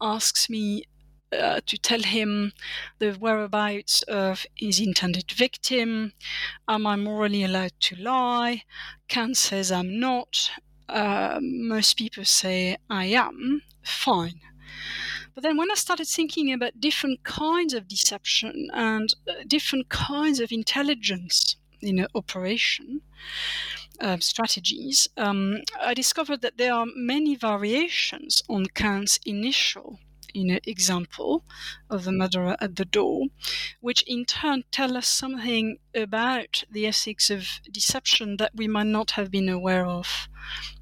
asks me uh, to tell him the whereabouts of his intended victim. Am I morally allowed to lie? Kant says I'm not. Uh, most people say I am. Fine. But then when I started thinking about different kinds of deception and uh, different kinds of intelligence in know, operation, uh, strategies, um, I discovered that there are many variations on Kant's initial in an example of the murderer at the door, which in turn tell us something about the ethics of deception that we might not have been aware of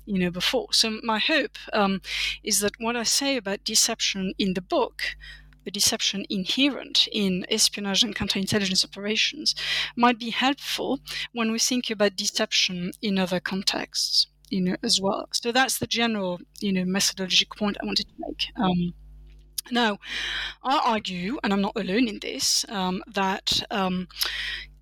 you know before. So my hope um, is that what i say about deception in the book the deception inherent in espionage and counterintelligence operations might be helpful when we think about deception in other contexts you know as well. So that's the general you know methodological point i wanted to make. Um, now, I argue, and I'm not alone in this, um, that um,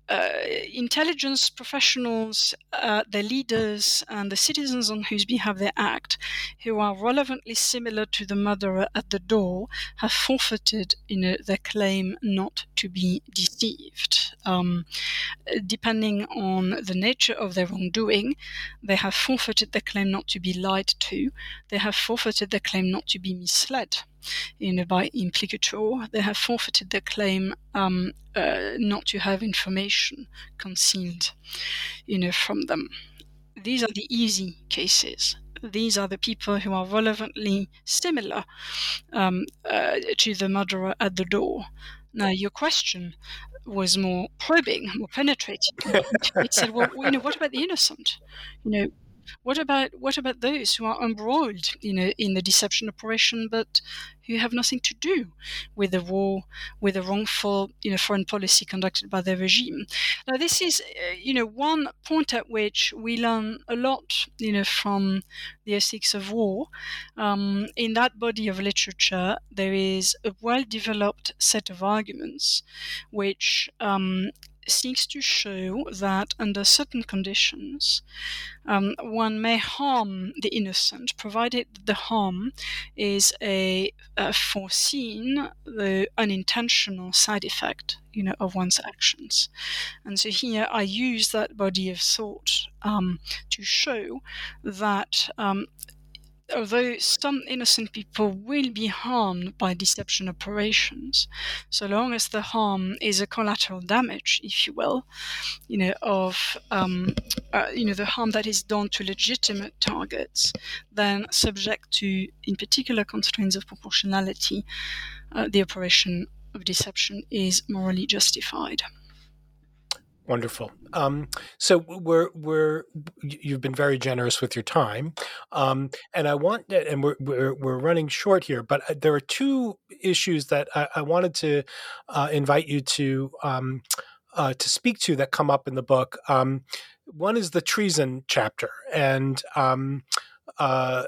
uh, intelligence professionals, uh, their leaders, and the citizens on whose behalf they act, who are relevantly similar to the murderer at the door, have forfeited you know, their claim not to be deceived. Um, depending on the nature of their wrongdoing, they have forfeited their claim not to be lied to, they have forfeited their claim not to be misled by implicature, they have forfeited their claim um, uh, not to have information concealed, you know, from them. These are the easy cases. These are the people who are relevantly similar um, uh, to the murderer at the door. Now, your question was more probing, more penetrating. it said, "Well, you know, what about the innocent? You know, what about what about those who are embroiled, you know, in the deception operation, but who have nothing to do with the war, with the wrongful, you know, foreign policy conducted by the regime? Now, this is, uh, you know, one point at which we learn a lot, you know, from the ethics of war. Um, in that body of literature, there is a well-developed set of arguments which um, seeks to show that under certain conditions, um, one may harm the innocent, provided the harm is a, a foreseen, the unintentional side effect, you know, of one's actions. And so here I use that body of thought um, to show that um, although some innocent people will be harmed by deception operations, so long as the harm is a collateral damage, if you will, you know, of um, uh, you know the harm that is done to legitimate targets, then subject to, in particular, constraints of proportionality, uh, the operation of deception is morally justified. Wonderful. Um, so we're we're you've been very generous with your time, um, and I want and we're, we're we're running short here, but uh, there are two issues that I, I wanted to uh, invite you to um, uh, to speak to that come up in the book. Um, one is the treason chapter, and um, uh,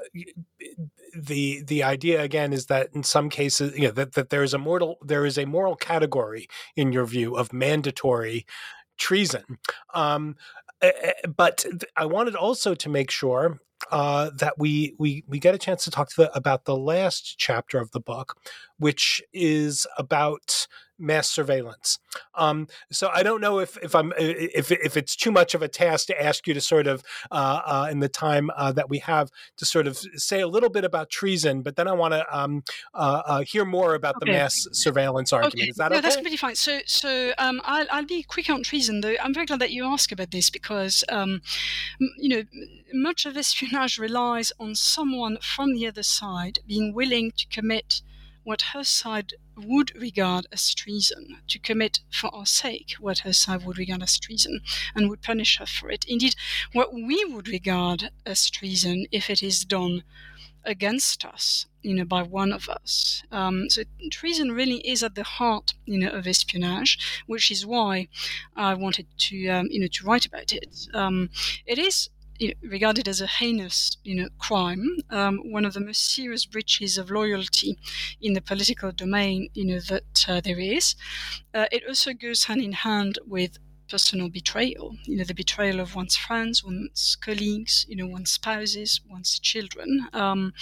the the idea again is that in some cases, you know, that, that there is a moral there is a moral category in your view of mandatory treason. Um, but I wanted also to make sure uh, that we we we get a chance to talk to the, about the last chapter of the book, which is about mass surveillance. Um, so I don't know if if I'm if if it's too much of a task to ask you to sort of uh, uh, in the time uh, that we have to sort of say a little bit about treason, but then I want to um, uh, uh, hear more about okay. the mass surveillance argument. Okay. Is that no, okay? that's pretty fine. So so um, I'll I'll be quick on treason though. I'm very glad that you asked about this because um, you know much of espionage relies on someone from the other side being willing to commit what her side would regard as treason, to commit for our sake what her side would regard as treason, and would punish her for it. Indeed, what we would regard as treason if it is done against us, you know, by one of us. Um, so treason really is at the heart, you know, of espionage, which is why I wanted to, um, you know, to write about it. Um, it is regarded as a heinous, you know, crime, um, one of the most serious breaches of loyalty in the political domain, you know, that uh, there is. Uh, it also goes hand in hand with personal betrayal, you know, the betrayal of one's friends, one's colleagues, you know, one's spouses, one's children. Um,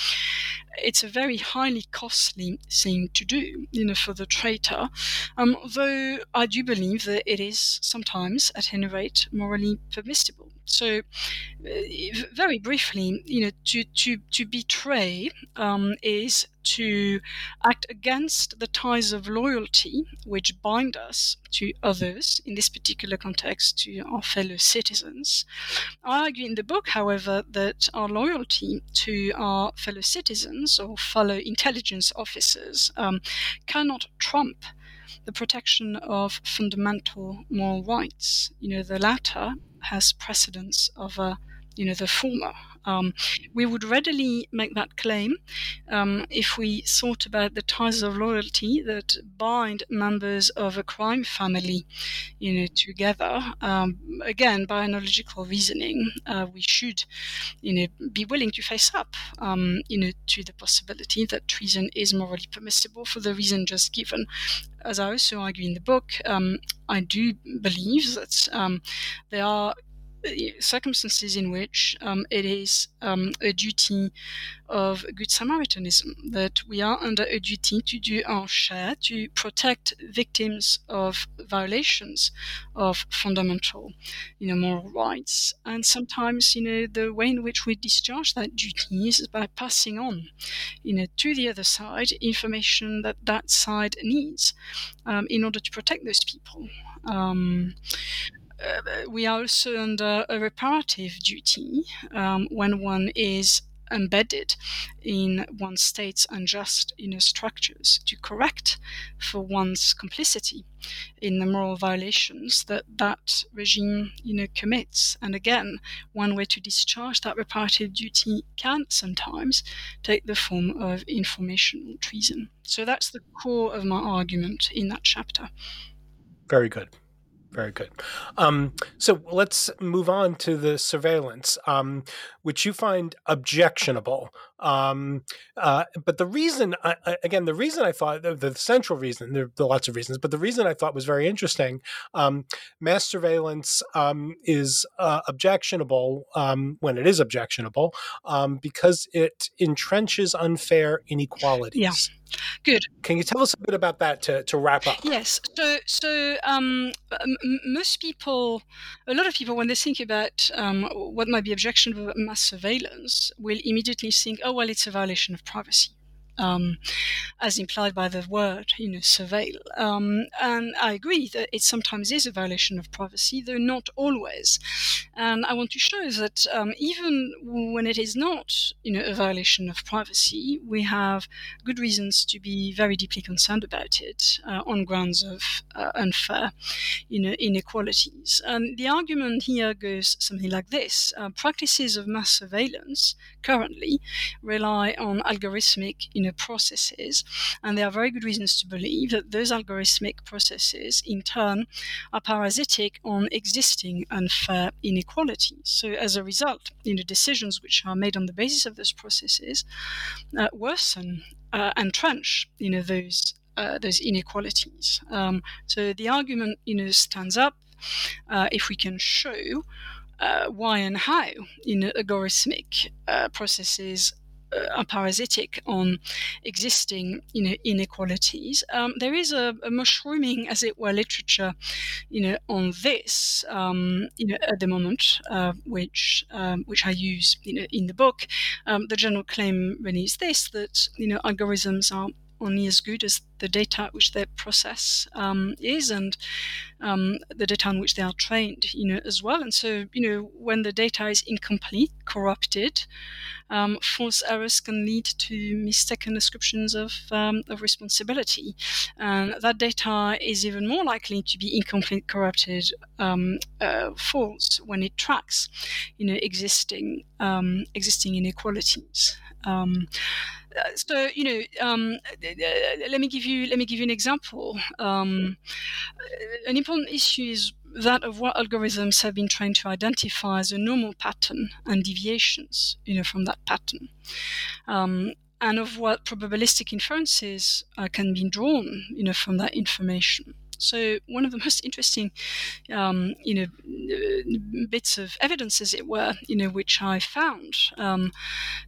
it's a very highly costly thing to do, you know, for the traitor. Um, though I do believe that it is sometimes, at any rate, morally permissible. So, uh, very briefly, you know, to to to betray um, is to act against the ties of loyalty which bind us to others, in this particular context, to our fellow citizens. I argue in the book, however, that our loyalty to our fellow citizens or fellow intelligence officers um, cannot trump the protection of fundamental moral rights. You know, the latter has precedence of over, you know, the former. Um, we would readily make that claim um, if we thought about the ties of loyalty that bind members of a crime family, you know, together. Um, again, by analogical reasoning, uh, we should, you know, be willing to face up, um, you know, to the possibility that treason is morally permissible for the reason just given. As I also argue in the book, um, I do believe that um, there are circumstances in which um, it is um, a duty of good Samaritanism that we are under a duty to do our share to protect victims of violations of fundamental, you know, moral rights. And sometimes, you know, the way in which we discharge that duty is by passing on, you know, to the other side information that that side needs um, in order to protect those people. Um, we are also under a reparative duty um, when one is embedded in one state's unjust know, structures to correct for one's complicity in the moral violations that that regime you know commits. And again one way to discharge that reparative duty can sometimes take the form of informational treason. So that's the core of my argument in that chapter. Very good very good. Um, so let's move on to the surveillance, um, which you find objectionable. Um, uh, but the reason, I, again, the reason I thought, the, the, central reason, there are lots of reasons, but the reason I thought was very interesting um, mass surveillance um, is uh, objectionable um, when it is objectionable because it entrenches unfair inequalities. Yeah. Good. Can you tell us a bit about that to, to wrap up? Yes. So, so um, m- most people, a lot of people, when they think about um, what might be objectionable mass surveillance, will immediately think, oh, well, it's a violation of privacy um, as implied by the word, you know, surveil. Um, and I agree that it sometimes is a violation of privacy, though not always. And I want to show that um, even when it is not, you know, a violation of privacy, we have good reasons to be very deeply concerned about it uh, on grounds of uh, unfair, you know, inequalities. And the argument here goes something like this: uh, practices of mass surveillance currently rely on algorithmic, you know, processes, and there are very good reasons to believe that those algorithmic processes, in turn, are parasitic on existing unfair inequalities. So, as a result, you know, decisions which are made on the basis of those processes uh, worsen uh, and trench, you know, those uh, those inequalities. Um, so the argument, you know, stands up uh, if we can show uh, why and how you know, algorithmic uh, processes are parasitic on existing you know inequalities. Um, there is a, a, mushrooming, as it were, literature, you know, on this, um, you know, at the moment, uh, which um, which I use, you know, in the book. Um, the general claim really is this: that you know, algorithms are only as good as the data which they process um, is and um, the data on which they are trained, you know, as well. And so, you know, when the data is incomplete, corrupted, um, false errors can lead to mistaken assumptions of, um, of responsibility. And that data is even more likely to be incomplete, corrupted, um, uh, false when it tracks, you know, existing um, existing inequalities. So you know, um, let me give you let me give you an example. Um, an important issue is that of what algorithms have been trying to identify as a normal pattern and deviations, you know, from that pattern. Um, and of what probabilistic inferences uh, can be drawn, you know, from that information. So one of the most interesting, um, you know, bits of evidence, as it were, you know, which I found, um,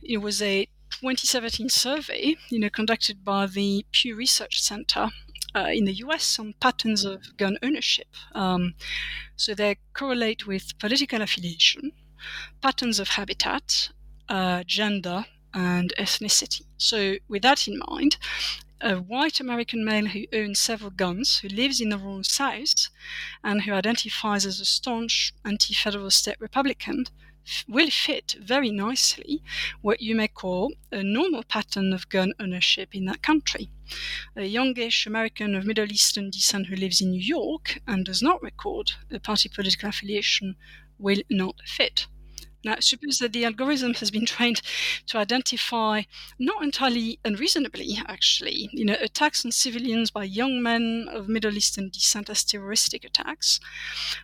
it was a 2017 survey, you know, conducted by the Pew Research Center uh, in the US on patterns of gun ownership. Um, so they correlate with political affiliation, patterns of habitat, uh, gender, and ethnicity. So, with that in mind, a white American male who owns several guns, who lives in the rural South, and who identifies as a staunch anti federal state Republican will fit very nicely what you may call a normal pattern of gun ownership in that country. A youngish American of Middle Eastern descent who lives in New York and does not record a party political affiliation will not fit. Now, suppose that the algorithm has been trained to identify, not entirely unreasonably, actually, you know, attacks on civilians by young men of Middle Eastern descent as terroristic attacks,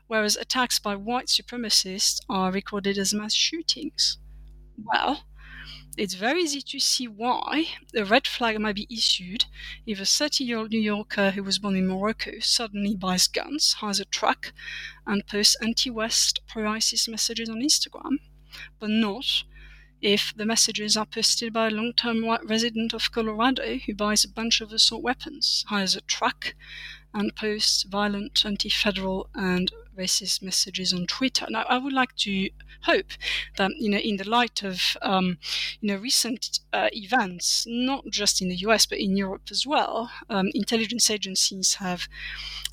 whereas attacks by white supremacists are recorded as mass shootings. Well, it's very easy to see why a red flag might be issued if a 30 year old New Yorker who was born in Morocco suddenly buys guns, hires a truck, and posts anti West pro ISIS messages on Instagram, but not if the messages are posted by a long term resident of Colorado who buys a bunch of assault weapons, hires a truck, and posts violent anti federal and racist messages on Twitter. Now, I would like to hope that, you know, in the light of, um, you know, recent uh, events, not just in the US but in Europe as well, um, intelligence agencies have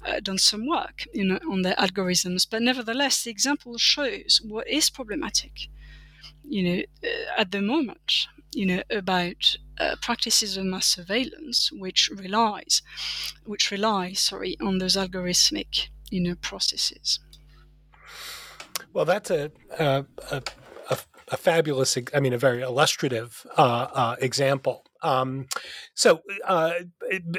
uh, done some work, you know, on their algorithms. But nevertheless, the example shows what is problematic, you know, uh, at the moment you know, about uh, practices of mass surveillance, which relies, which rely, sorry, on those algorithmic you know processes. Well, that's a a, a, a fabulous, I mean, a very illustrative uh, uh, example Um, so, uh,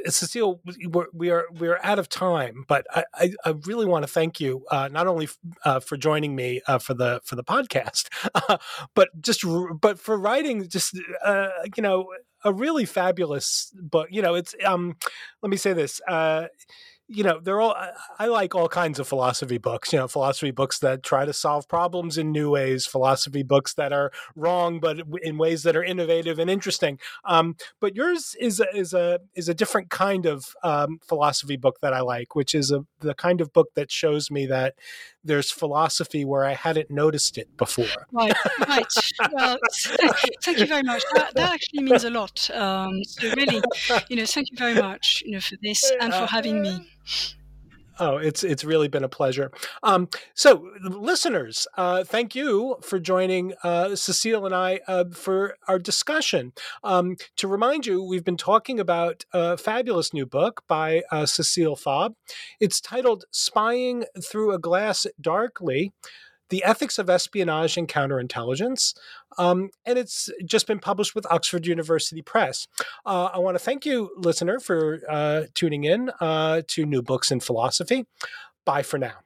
Cecile, we're, we are we are out of time, but I, I, I really want to thank you uh, not only f- uh, for joining me uh, for the for the podcast, but just but for writing just uh, you know a really fabulous book. You know, it's um, let me say this. Uh, you know, they're all, I like all kinds of philosophy books, you know, philosophy books that try to solve problems in new ways, philosophy books that are wrong, but in ways that are innovative and interesting. Um, but yours is a, is a, is a different kind of um, philosophy book that I like, which is a, the kind of book that shows me that there's philosophy where I hadn't noticed it before. Right, right. Well, thank you very much. That, that actually means a lot. Um, so really, you know, thank you very much, you know, for this and for having me. Oh, it's it's really been a pleasure. Um, so, listeners, uh, thank you for joining uh, Cecile and I uh, for our discussion. Um, to remind you, we've been talking about a fabulous new book by uh, Cecile Fabre. It's titled "Spying Through a Glass Darkly." The Ethics of Espionage and Counterintelligence. Um, and it's just been published with Oxford University Press. Uh, I want to thank you, listener, for uh, tuning in uh, to New Books in Philosophy. Bye for now.